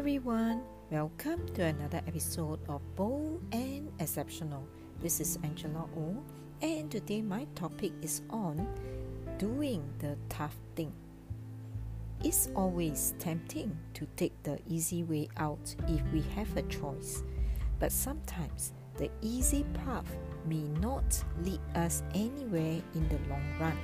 everyone, welcome to another episode of Bold and Exceptional. This is Angela O, and today my topic is on doing the tough thing. It's always tempting to take the easy way out if we have a choice, but sometimes the easy path may not lead us anywhere in the long run.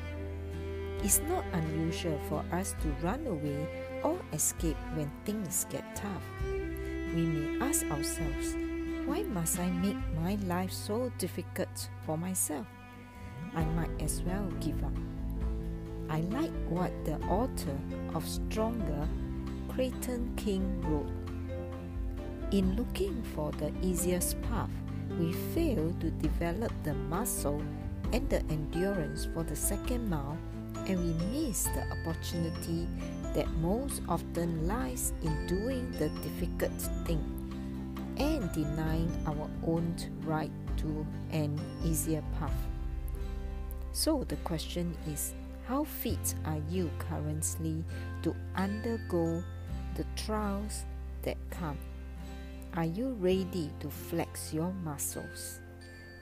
It's not unusual for us to run away or escape when things get tough. We may ask ourselves, why must I make my life so difficult for myself? I might as well give up. I like what the author of Stronger, Creighton King, wrote. In looking for the easiest path, we fail to develop the muscle and the endurance for the second mile and we miss the opportunity that most often lies in doing the difficult thing and denying our own right to an easier path. So the question is how fit are you currently to undergo the trials that come? Are you ready to flex your muscles?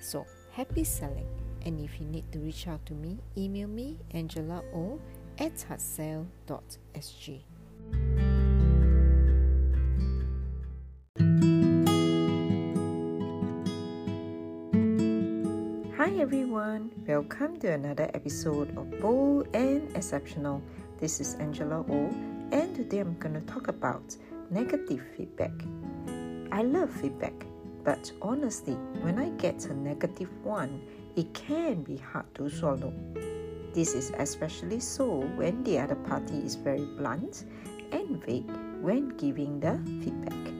So, happy selling! And if you need to reach out to me, email me angela o at hustle.sg. Hi everyone, welcome to another episode of Bold and Exceptional. This is Angela O, and today I'm going to talk about negative feedback. I love feedback, but honestly, when I get a negative one, it can be hard to swallow. This is especially so when the other party is very blunt and vague when giving the feedback.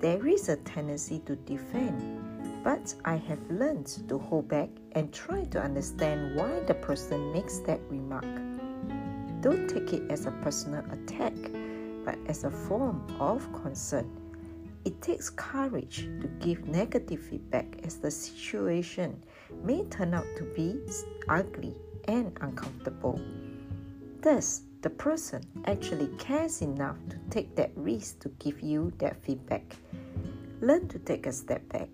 There is a tendency to defend, but I have learned to hold back and try to understand why the person makes that remark. Don't take it as a personal attack, but as a form of concern. It takes courage to give negative feedback as the situation may turn out to be ugly and uncomfortable. Thus, the person actually cares enough to take that risk to give you that feedback. Learn to take a step back.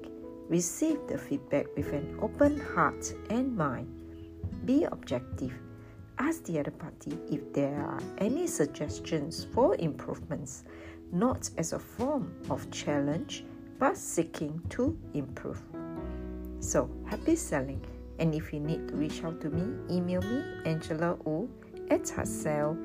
Receive the feedback with an open heart and mind. Be objective. Ask the other party if there are any suggestions for improvements not as a form of challenge, but seeking to improve. So, happy selling! And if you need to reach out to me, email me angela o at hustle.sg.